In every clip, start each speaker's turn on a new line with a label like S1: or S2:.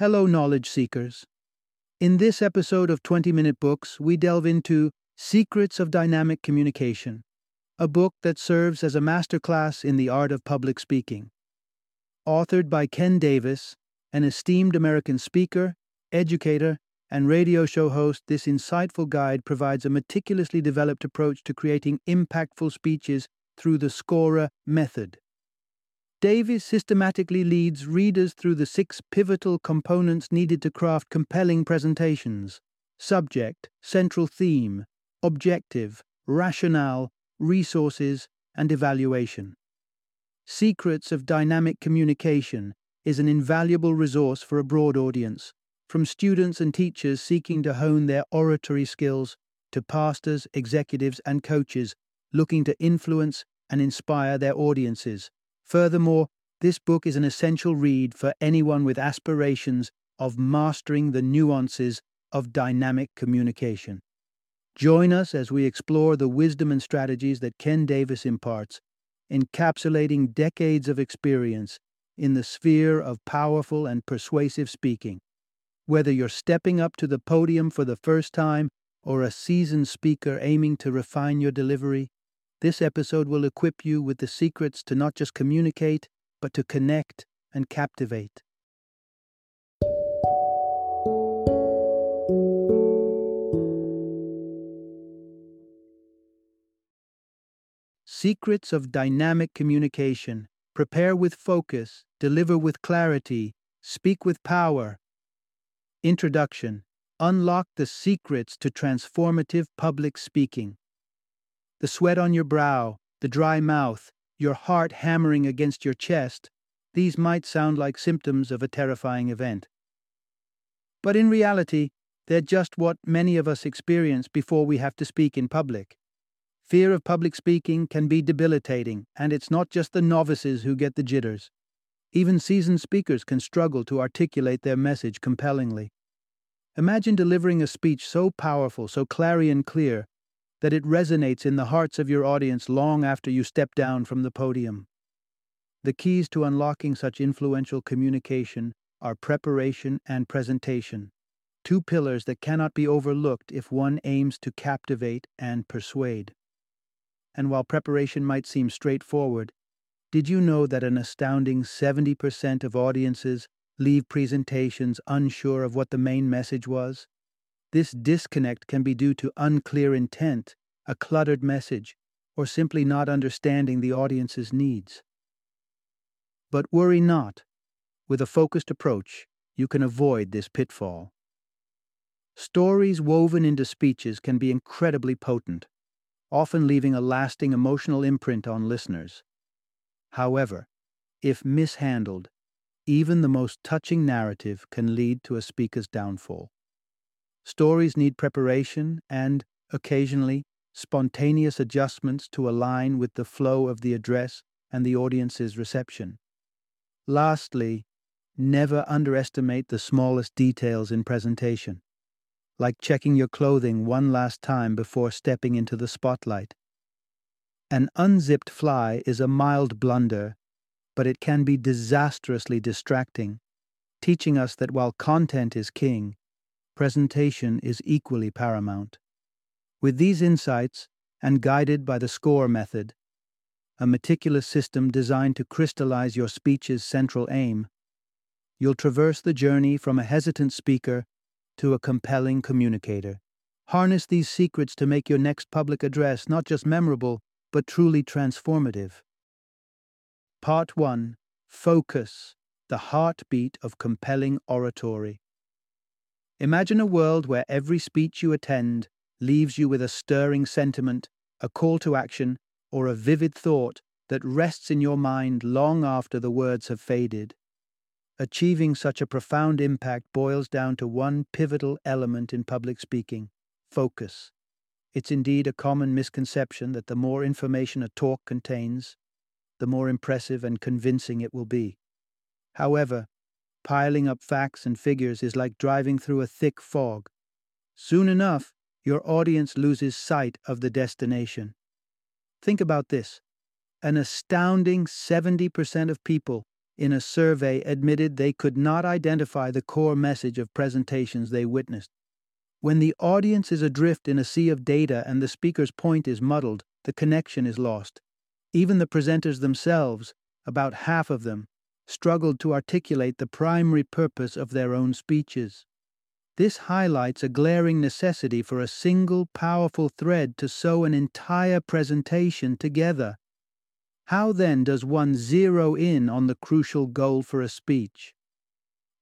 S1: Hello, knowledge seekers. In this episode of 20 Minute Books, we delve into Secrets of Dynamic Communication, a book that serves as a masterclass in the art of public speaking. Authored by Ken Davis, an esteemed American speaker, educator, and radio show host, this insightful guide provides a meticulously developed approach to creating impactful speeches through the SCORRE method. Davis systematically leads readers through the six pivotal components needed to craft compelling presentations subject, central theme, objective, rationale, resources, and evaluation. Secrets of Dynamic Communication is an invaluable resource for a broad audience, from students and teachers seeking to hone their oratory skills to pastors, executives, and coaches looking to influence and inspire their audiences. Furthermore, this book is an essential read for anyone with aspirations of mastering the nuances of dynamic communication. Join us as we explore the wisdom and strategies that Ken Davis imparts, encapsulating decades of experience in the sphere of powerful and persuasive speaking. Whether you're stepping up to the podium for the first time or a seasoned speaker aiming to refine your delivery, this episode will equip you with the secrets to not just communicate, but to connect and captivate. Secrets of Dynamic Communication Prepare with focus, deliver with clarity, speak with power. Introduction Unlock the secrets to transformative public speaking the sweat on your brow, the dry mouth, your heart hammering against your chest, these might sound like symptoms of a terrifying event. But in reality, they're just what many of us experience before we have to speak in public. Fear of public speaking can be debilitating, and it's not just the novices who get the jitters. Even seasoned speakers can struggle to articulate their message compellingly. Imagine delivering a speech so powerful, so clarion clear, that it resonates in the hearts of your audience long after you step down from the podium. The keys to unlocking such influential communication are preparation and presentation, two pillars that cannot be overlooked if one aims to captivate and persuade. And while preparation might seem straightforward, did you know that an astounding 70% of audiences leave presentations unsure of what the main message was? This disconnect can be due to unclear intent, a cluttered message, or simply not understanding the audience's needs. But worry not. With a focused approach, you can avoid this pitfall. Stories woven into speeches can be incredibly potent, often leaving a lasting emotional imprint on listeners. However, if mishandled, even the most touching narrative can lead to a speaker's downfall. Stories need preparation and, occasionally, spontaneous adjustments to align with the flow of the address and the audience's reception. Lastly, never underestimate the smallest details in presentation, like checking your clothing one last time before stepping into the spotlight. An unzipped fly is a mild blunder, but it can be disastrously distracting, teaching us that while content is king, presentation is equally paramount. With these insights, and guided by the SCORRE method, a meticulous system designed to crystallize your speech's central aim, you'll traverse the journey from a hesitant speaker to a compelling communicator. Harness these secrets to make your next public address not just memorable, but truly transformative. Part 1 Focus, the heartbeat of compelling oratory. Imagine a world where every speech you attend leaves you with a stirring sentiment, a call to action, or a vivid thought that rests in your mind long after the words have faded. Achieving such a profound impact boils down to one pivotal element in public speaking focus. It's indeed a common misconception that the more information a talk contains, the more impressive and convincing it will be. However, Piling up facts and figures is like driving through a thick fog. Soon enough, your audience loses sight of the destination. Think about this. An astounding 70% of people in a survey admitted they could not identify the core message of presentations they witnessed. When the audience is adrift in a sea of data and the speaker's point is muddled, the connection is lost. Even the presenters themselves, about half of them, struggled to articulate the primary purpose of their own speeches. This highlights a glaring necessity for a single powerful thread to sew an entire presentation together. How then does one zero in on the crucial goal for a speech?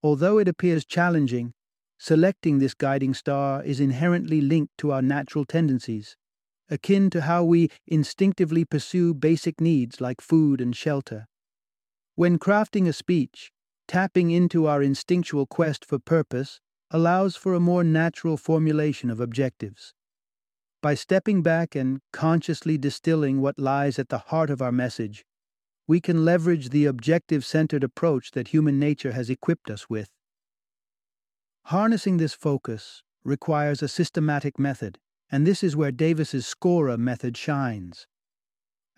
S1: Although it appears challenging, Selecting this guiding star is inherently linked to our natural tendencies, akin to how we instinctively pursue basic needs like food and shelter. When crafting a speech, tapping into our instinctual quest for purpose allows for a more natural formulation of objectives. By stepping back and consciously distilling what lies at the heart of our message, we can leverage the objective centered approach that human nature has equipped us with. Harnessing this focus requires a systematic method, and this is where Davis's SCORRE method shines.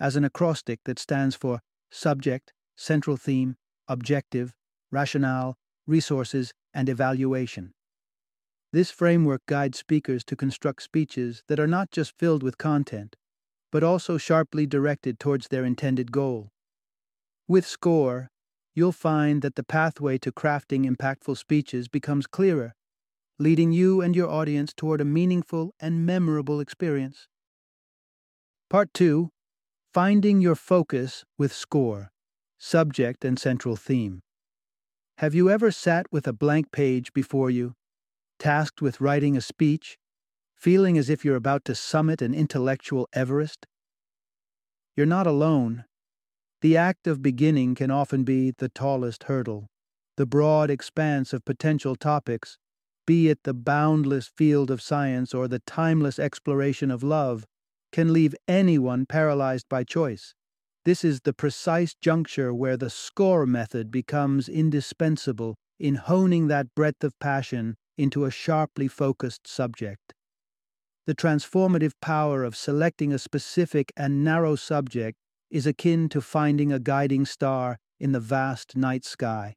S1: As an acrostic that stands for subject, central theme, objective, rationale, resources, and evaluation. This framework guides speakers to construct speeches that are not just filled with content, but also sharply directed towards their intended goal. With SCORRE, you'll find that the pathway to crafting impactful speeches becomes clearer, leading you and your audience toward a meaningful and memorable experience. Part 2 Finding Your Focus with SCORRE Subject and Central Theme. Have you ever sat with a blank page before you, tasked with writing a speech, feeling as if you're about to summit an intellectual Everest? You're not alone. The act of beginning can often be the tallest hurdle. The broad expanse of potential topics, be it the boundless field of science or the timeless exploration of love, can leave anyone paralyzed by choice. This is the precise juncture where the SCORRE method becomes indispensable in honing that breadth of passion into a sharply focused subject. The transformative power of selecting a specific and narrow subject is akin to finding a guiding star in the vast night sky.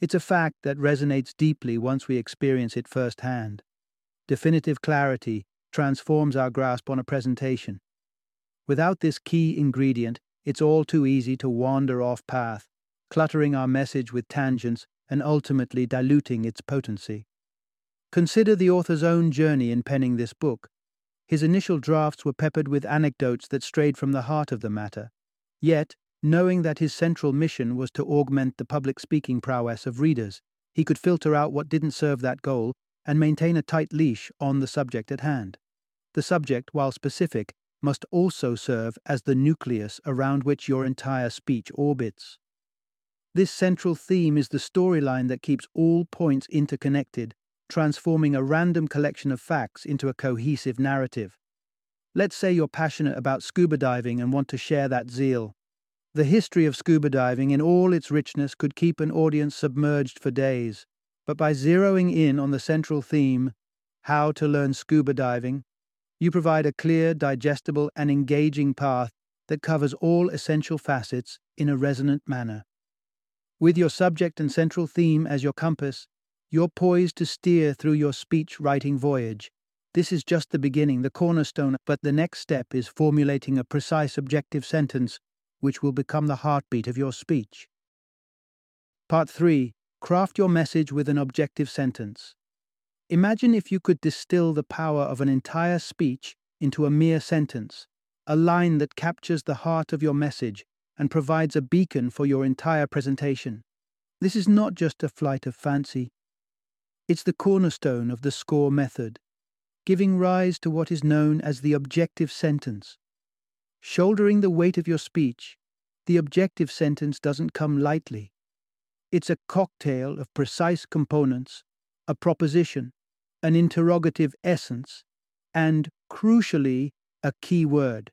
S1: It's a fact that resonates deeply once we experience it firsthand. Definitive clarity transforms our grasp on a presentation. Without this key ingredient, it's all too easy to wander off path, cluttering our message with tangents and ultimately diluting its potency. Consider the author's own journey in penning this book. His initial drafts were peppered with anecdotes that strayed from the heart of the matter. Yet, knowing that his central mission was to augment the public speaking prowess of readers, he could filter out what didn't serve that goal and maintain a tight leash on the subject at hand. The subject, while specific, must also serve as the nucleus around which your entire speech orbits. This central theme is the storyline that keeps all points interconnected transforming a random collection of facts into a cohesive narrative. Let's say you're passionate about scuba diving and want to share that zeal. The history of scuba diving in all its richness could keep an audience submerged for days, but by zeroing in on the central theme, how to learn scuba diving, you provide a clear, digestible, and engaging path that covers all essential facets in a resonant manner. With your subject and central theme as your compass, you're poised to steer through your speech writing voyage. This is just the beginning, the cornerstone, but the next step is formulating a precise objective sentence which will become the heartbeat of your speech. Part 3 Craft your message with an objective sentence. Imagine if you could distill the power of an entire speech into a mere sentence, a line that captures the heart of your message and provides a beacon for your entire presentation. This is not just a flight of fancy, it's the cornerstone of the SCORRE method, giving rise to what is known as the objective sentence. Shouldering the weight of your speech, the objective sentence doesn't come lightly. It's a cocktail of precise components, a proposition, an interrogative essence, and, crucially, a key word.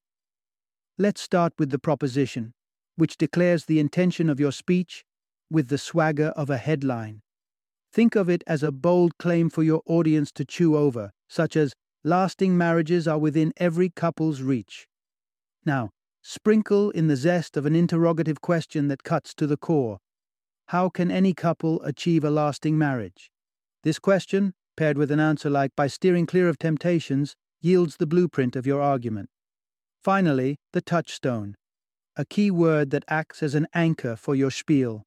S1: Let's start with the proposition, which declares the intention of your speech with the swagger of a headline. Think of it as a bold claim for your audience to chew over, such as, lasting marriages are within every couple's reach. Now, sprinkle in the zest of an interrogative question that cuts to the core. How can any couple achieve a lasting marriage? This question, paired with an answer like by steering clear of temptations, yields the blueprint of your argument. Finally, the touchstone, a key word that acts as an anchor for your spiel,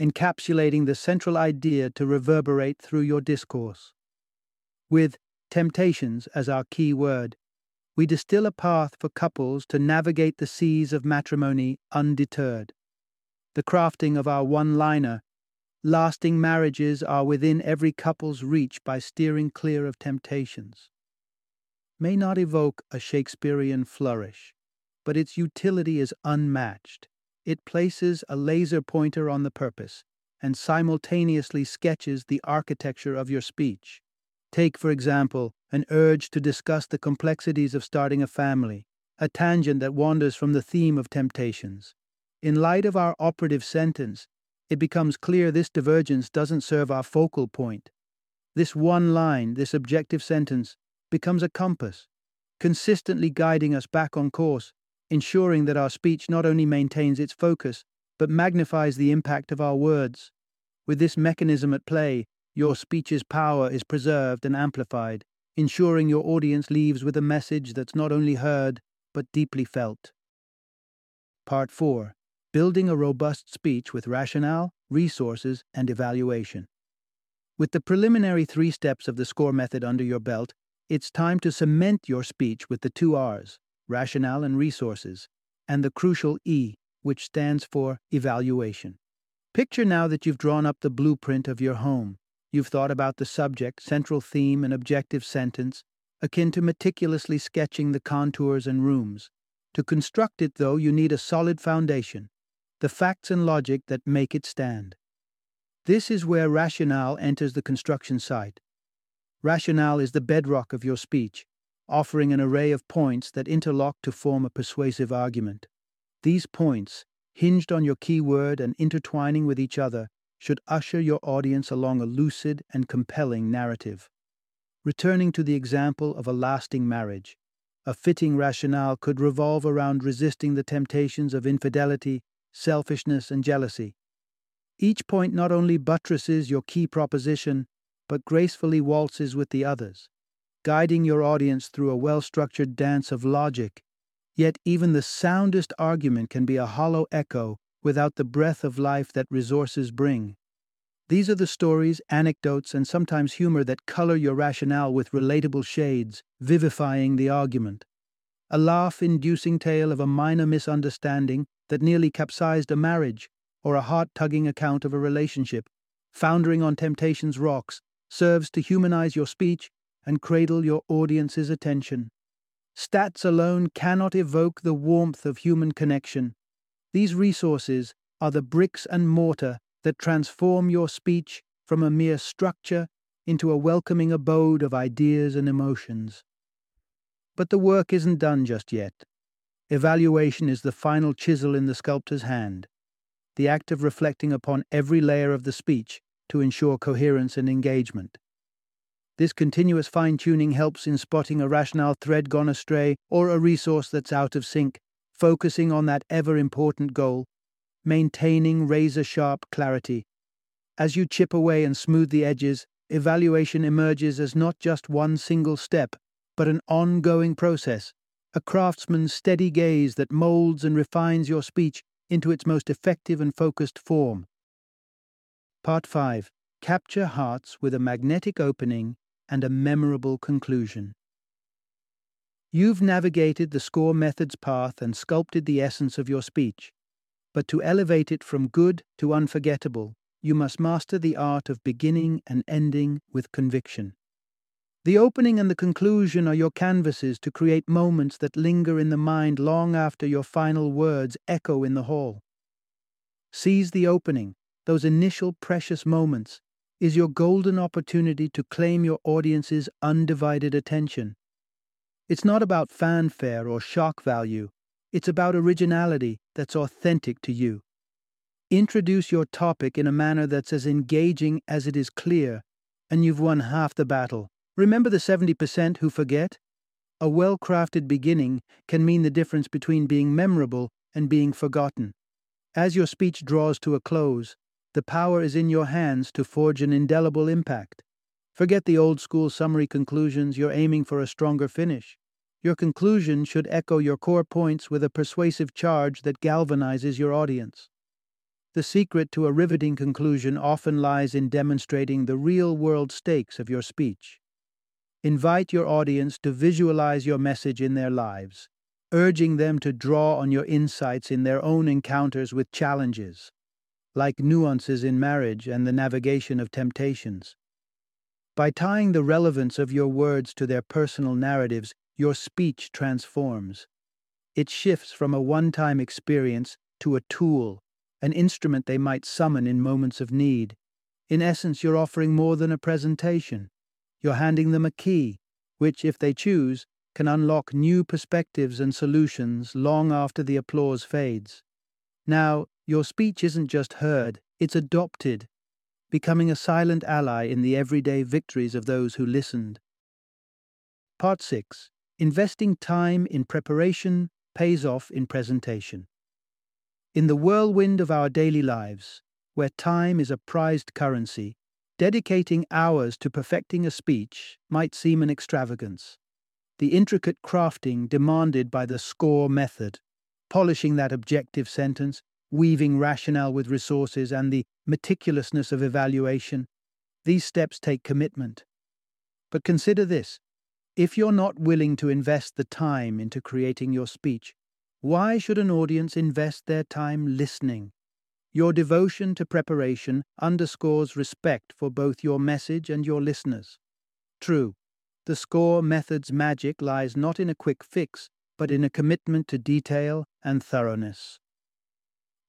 S1: encapsulating the central idea to reverberate through your discourse. With temptations as our key word, we distill a path for couples to navigate the seas of matrimony undeterred. The crafting of our one liner lasting marriages are within every couple's reach by steering clear of temptations. May not evoke a Shakespearean flourish, but its utility is unmatched. It places a laser pointer on the purpose and simultaneously sketches the architecture of your speech. Take, for example, an urge to discuss the complexities of starting a family, a tangent that wanders from the theme of temptations. In light of our operative sentence, it becomes clear this divergence doesn't serve our focal point. This one line, this objective sentence, becomes a compass, consistently guiding us back on course, ensuring that our speech not only maintains its focus, but magnifies the impact of our words. With this mechanism at play, your speech's power is preserved and amplified, ensuring your audience leaves with a message that's not only heard, but deeply felt. Part 4 Building a robust speech with rationale, resources, and evaluation. With the preliminary three steps of the SCORRE method under your belt, it's time to cement your speech with the two R's rationale and resources, and the crucial E, which stands for evaluation. Picture now that you've drawn up the blueprint of your home, You've thought about the subject, central theme, and objective sentence, akin to meticulously sketching the contours and rooms. To construct it, though, you need a solid foundation, the facts and logic that make it stand. This is where rationale enters the construction site. Rationale is the bedrock of your speech, offering an array of points that interlock to form a persuasive argument. These points, hinged on your keyword and intertwining with each other, should usher your audience along a lucid and compelling narrative. Returning to the example of a lasting marriage, a fitting rationale could revolve around resisting the temptations of infidelity, selfishness, and jealousy. Each point not only buttresses your key proposition, but gracefully waltzes with the others, guiding your audience through a well structured dance of logic. Yet even the soundest argument can be a hollow echo without the breath of life that resources bring. These are the stories, anecdotes, and sometimes humor that color your rationale with relatable shades, vivifying the argument. A laugh inducing tale of a minor misunderstanding that nearly capsized a marriage, or a heart tugging account of a relationship, foundering on temptation's rocks, serves to humanize your speech and cradle your audience's attention. Stats alone cannot evoke the warmth of human connection, these resources are the bricks and mortar that transform your speech from a mere structure into a welcoming abode of ideas and emotions. But the work isn't done just yet. Evaluation is the final chisel in the sculptor's hand, the act of reflecting upon every layer of the speech to ensure coherence and engagement. This continuous fine tuning helps in spotting a rationale thread gone astray or a resource that's out of sync focusing on that ever important goal, maintaining razor sharp clarity. As you chip away and smooth the edges, evaluation emerges as not just one single step, but an ongoing process, a craftsman's steady gaze that molds and refines your speech into its most effective and focused form. Part 5 Capture hearts with a magnetic opening and a memorable conclusion. You've navigated the SCORRE method's path and sculpted the essence of your speech. But to elevate it from good to unforgettable, you must master the art of beginning and ending with conviction. The opening and the conclusion are your canvases to create moments that linger in the mind long after your final words echo in the hall. Seize the opening, those initial precious moments, is your golden opportunity to claim your audience's undivided attention. It's not about fanfare or shock value, it's about originality that's authentic to you. Introduce your topic in a manner that's as engaging as it is clear, and you've won half the battle. Remember the 70% who forget? A well crafted beginning can mean the difference between being memorable and being forgotten. As your speech draws to a close, the power is in your hands to forge an indelible impact. Forget the old school summary conclusions, you're aiming for a stronger finish. Your conclusion should echo your core points with a persuasive charge that galvanizes your audience. The secret to a riveting conclusion often lies in demonstrating the real world stakes of your speech. Invite your audience to visualize your message in their lives, urging them to draw on your insights in their own encounters with challenges, like nuances in marriage and the navigation of temptations. By tying the relevance of your words to their personal narratives, your speech transforms. It shifts from a one time experience to a tool, an instrument they might summon in moments of need. In essence, you're offering more than a presentation. You're handing them a key, which, if they choose, can unlock new perspectives and solutions long after the applause fades. Now, your speech isn't just heard, it's adopted, becoming a silent ally in the everyday victories of those who listened. Part 6 Investing time in preparation pays off in presentation. In the whirlwind of our daily lives, where time is a prized currency, dedicating hours to perfecting a speech might seem an extravagance. The intricate crafting demanded by the SCORRE method, polishing that objective sentence, weaving rationale with resources, and the meticulousness of evaluation, these steps take commitment. But consider this if you're not willing to invest the time into creating your speech, why should an audience invest their time listening? Your devotion to preparation underscores respect for both your message and your listeners. True, the SCORRE method's magic lies not in a quick fix, but in a commitment to detail and thoroughness.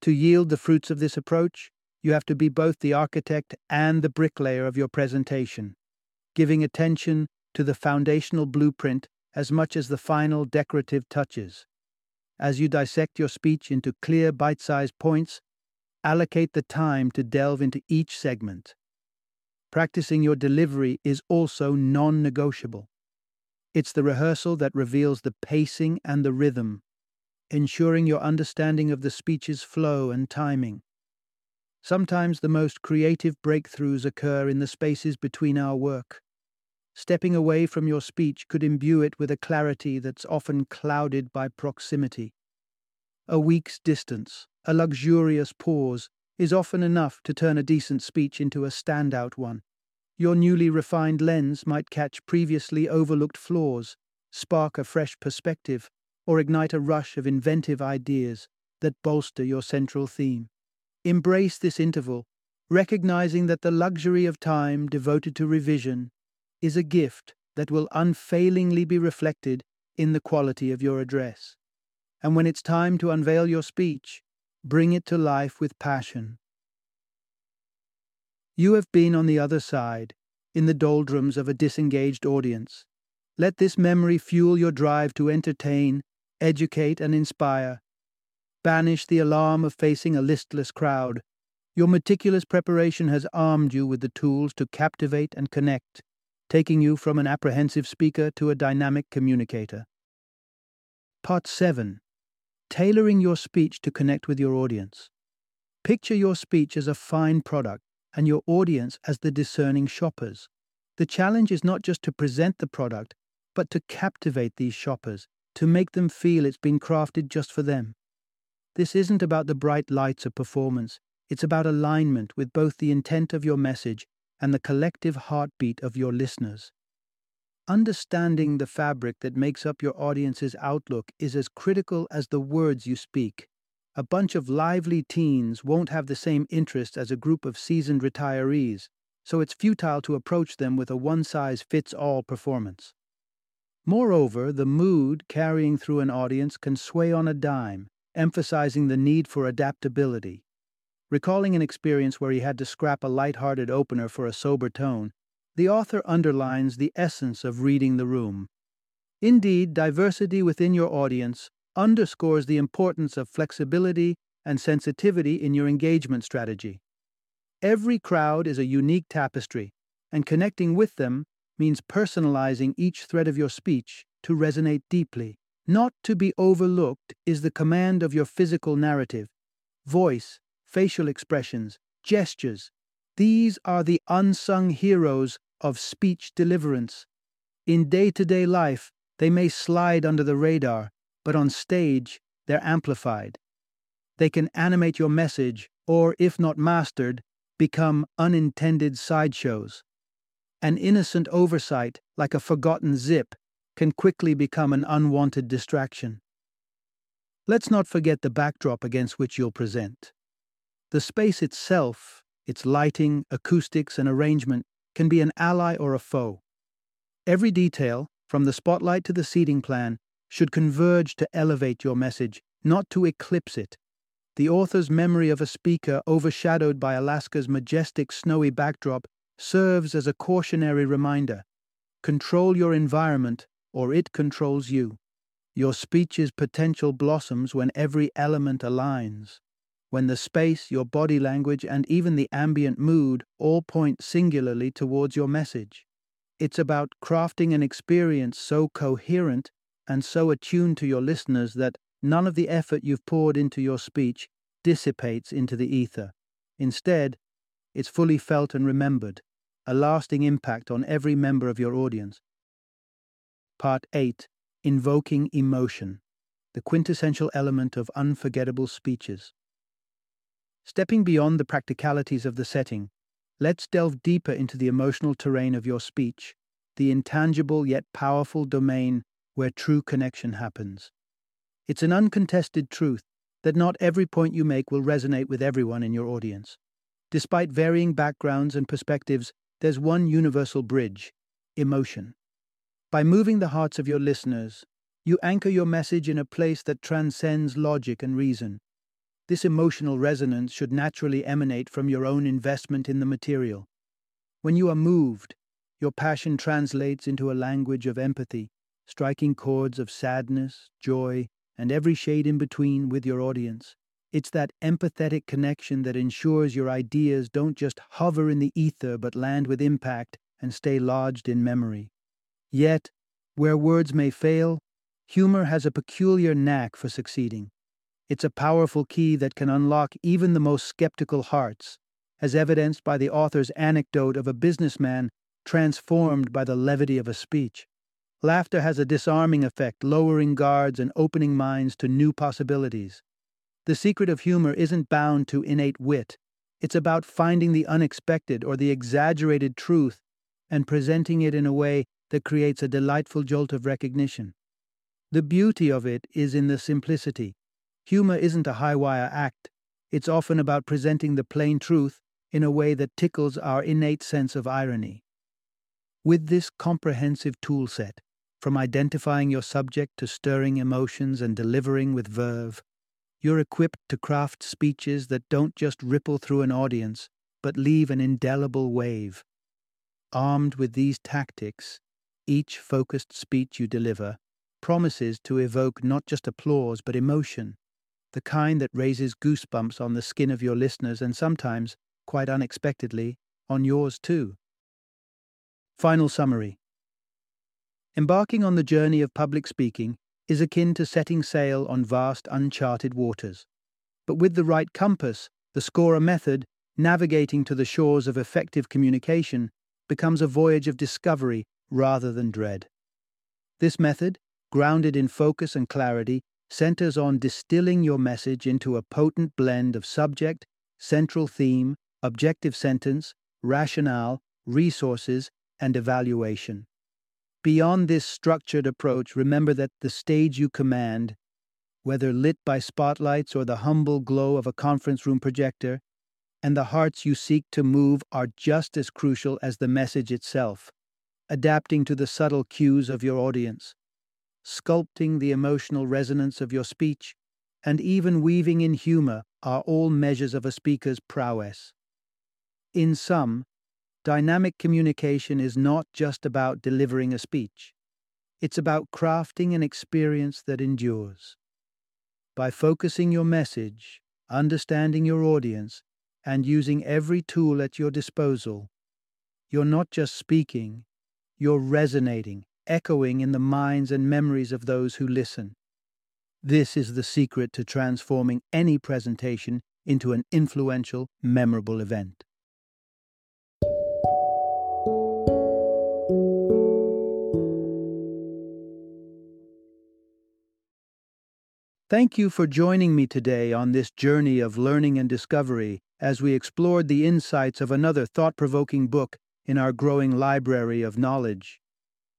S1: To yield the fruits of this approach, you have to be both the architect and the bricklayer of your presentation, giving attention to the foundational blueprint as much as the final decorative touches. As you dissect your speech into clear, bite sized points, allocate the time to delve into each segment. Practicing your delivery is also non negotiable. It's the rehearsal that reveals the pacing and the rhythm, ensuring your understanding of the speech's flow and timing. Sometimes the most creative breakthroughs occur in the spaces between our work. Stepping away from your speech could imbue it with a clarity that's often clouded by proximity. A week's distance, a luxurious pause, is often enough to turn a decent speech into a standout one. Your newly refined lens might catch previously overlooked flaws, spark a fresh perspective, or ignite a rush of inventive ideas that bolster your central theme. Embrace this interval, recognizing that the luxury of time devoted to revision is a gift that will unfailingly be reflected in the quality of your address. And when it's time to unveil your speech, bring it to life with passion. You have been on the other side, in the doldrums of a disengaged audience. Let this memory fuel your drive to entertain, educate, and inspire. Banish the alarm of facing a listless crowd. Your meticulous preparation has armed you with the tools to captivate and connect taking you from an apprehensive speaker to a dynamic communicator. Part 7 Tailoring your speech to connect with your audience. Picture your speech as a fine product and your audience as the discerning shoppers. The challenge is not just to present the product, but to captivate these shoppers, to make them feel it's been crafted just for them. This isn't about the bright lights of performance, it's about alignment with both the intent of your message and the collective heartbeat of your listeners. Understanding the fabric that makes up your audience's outlook is as critical as the words you speak. A bunch of lively teens won't have the same interest as a group of seasoned retirees, so it's futile to approach them with a one size fits all performance. Moreover, the mood carrying through an audience can sway on a dime, emphasizing the need for adaptability. Recalling an experience where he had to scrap a light-hearted opener for a sober tone, the author underlines the essence of reading the room. Indeed, diversity within your audience underscores the importance of flexibility and sensitivity in your engagement strategy. Every crowd is a unique tapestry, and connecting with them means personalizing each thread of your speech to resonate deeply. Not to be overlooked is the command of your physical narrative. Voice, facial expressions, gestures. These are the unsung heroes of speech deliverance. In day to day life, they may slide under the radar, but on stage, they're amplified. They can animate your message, or, if not mastered, become unintended sideshows. An innocent oversight, like a forgotten zip, can quickly become an unwanted distraction. Let's not forget the backdrop against which you'll present. The space itself, its lighting, acoustics, and arrangement, can be an ally or a foe. Every detail, from the spotlight to the seating plan, should converge to elevate your message, not to eclipse it. The author's memory of a speaker overshadowed by Alaska's majestic snowy backdrop serves as a cautionary reminder. Control your environment, or it controls you. Your speech's potential blossoms when every element aligns. When the space, your body language, and even the ambient mood all point singularly towards your message. It's about crafting an experience so coherent and so attuned to your listeners that none of the effort you've poured into your speech dissipates into the ether. Instead, it's fully felt and remembered, a lasting impact on every member of your audience. Part 8 Invoking Emotion, the quintessential element of unforgettable speeches. Stepping beyond the practicalities of the setting, let's delve deeper into the emotional terrain of your speech, the intangible yet powerful domain where true connection happens. It's an uncontested truth that not every point you make will resonate with everyone in your audience. Despite varying backgrounds and perspectives, there's one universal bridge emotion. By moving the hearts of your listeners, you anchor your message in a place that transcends logic and reason. This emotional resonance should naturally emanate from your own investment in the material. When you are moved, your passion translates into a language of empathy, striking chords of sadness, joy, and every shade in between with your audience. It's that empathetic connection that ensures your ideas don't just hover in the ether but land with impact and stay lodged in memory. Yet, where words may fail, humor has a peculiar knack for succeeding. It's a powerful key that can unlock even the most skeptical hearts, as evidenced by the author's anecdote of a businessman transformed by the levity of a speech. Laughter has a disarming effect, lowering guards and opening minds to new possibilities. The secret of humor isn't bound to innate wit. It's about finding the unexpected or the exaggerated truth and presenting it in a way that creates a delightful jolt of recognition. The beauty of it is in the simplicity. Humor isn't a high wire act, it's often about presenting the plain truth in a way that tickles our innate sense of irony. With this comprehensive tool set, from identifying your subject to stirring emotions and delivering with verve, you're equipped to craft speeches that don't just ripple through an audience, but leave an indelible wave. Armed with these tactics, each focused speech you deliver promises to evoke not just applause but emotion, the kind that raises goosebumps on the skin of your listeners and sometimes, quite unexpectedly, on yours too. Final summary Embarking on the journey of public speaking is akin to setting sail on vast uncharted waters. But with the right compass, the SCORRE method, navigating to the shores of effective communication, becomes a voyage of discovery rather than dread. This method, grounded in focus and clarity, centers on distilling your message into a potent blend of subject, central theme, objective sentence, rationale, resources, and evaluation. Beyond this structured approach, remember that the stage you command, whether lit by spotlights or the humble glow of a conference room projector, and the hearts you seek to move are just as crucial as the message itself adapting to the subtle cues of your audience, sculpting the emotional resonance of your speech, and even weaving in humor are all measures of a speaker's prowess. In sum, dynamic communication is not just about delivering a speech, it's about crafting an experience that endures. By focusing your message, understanding your audience, and using every tool at your disposal, you're not just speaking, you're resonating, echoing in the minds and memories of those who listen. This is the secret to transforming any presentation into an influential, memorable event. Thank you for joining me today on this journey of learning and discovery as we explored the insights of another thought provoking book in our growing library of knowledge.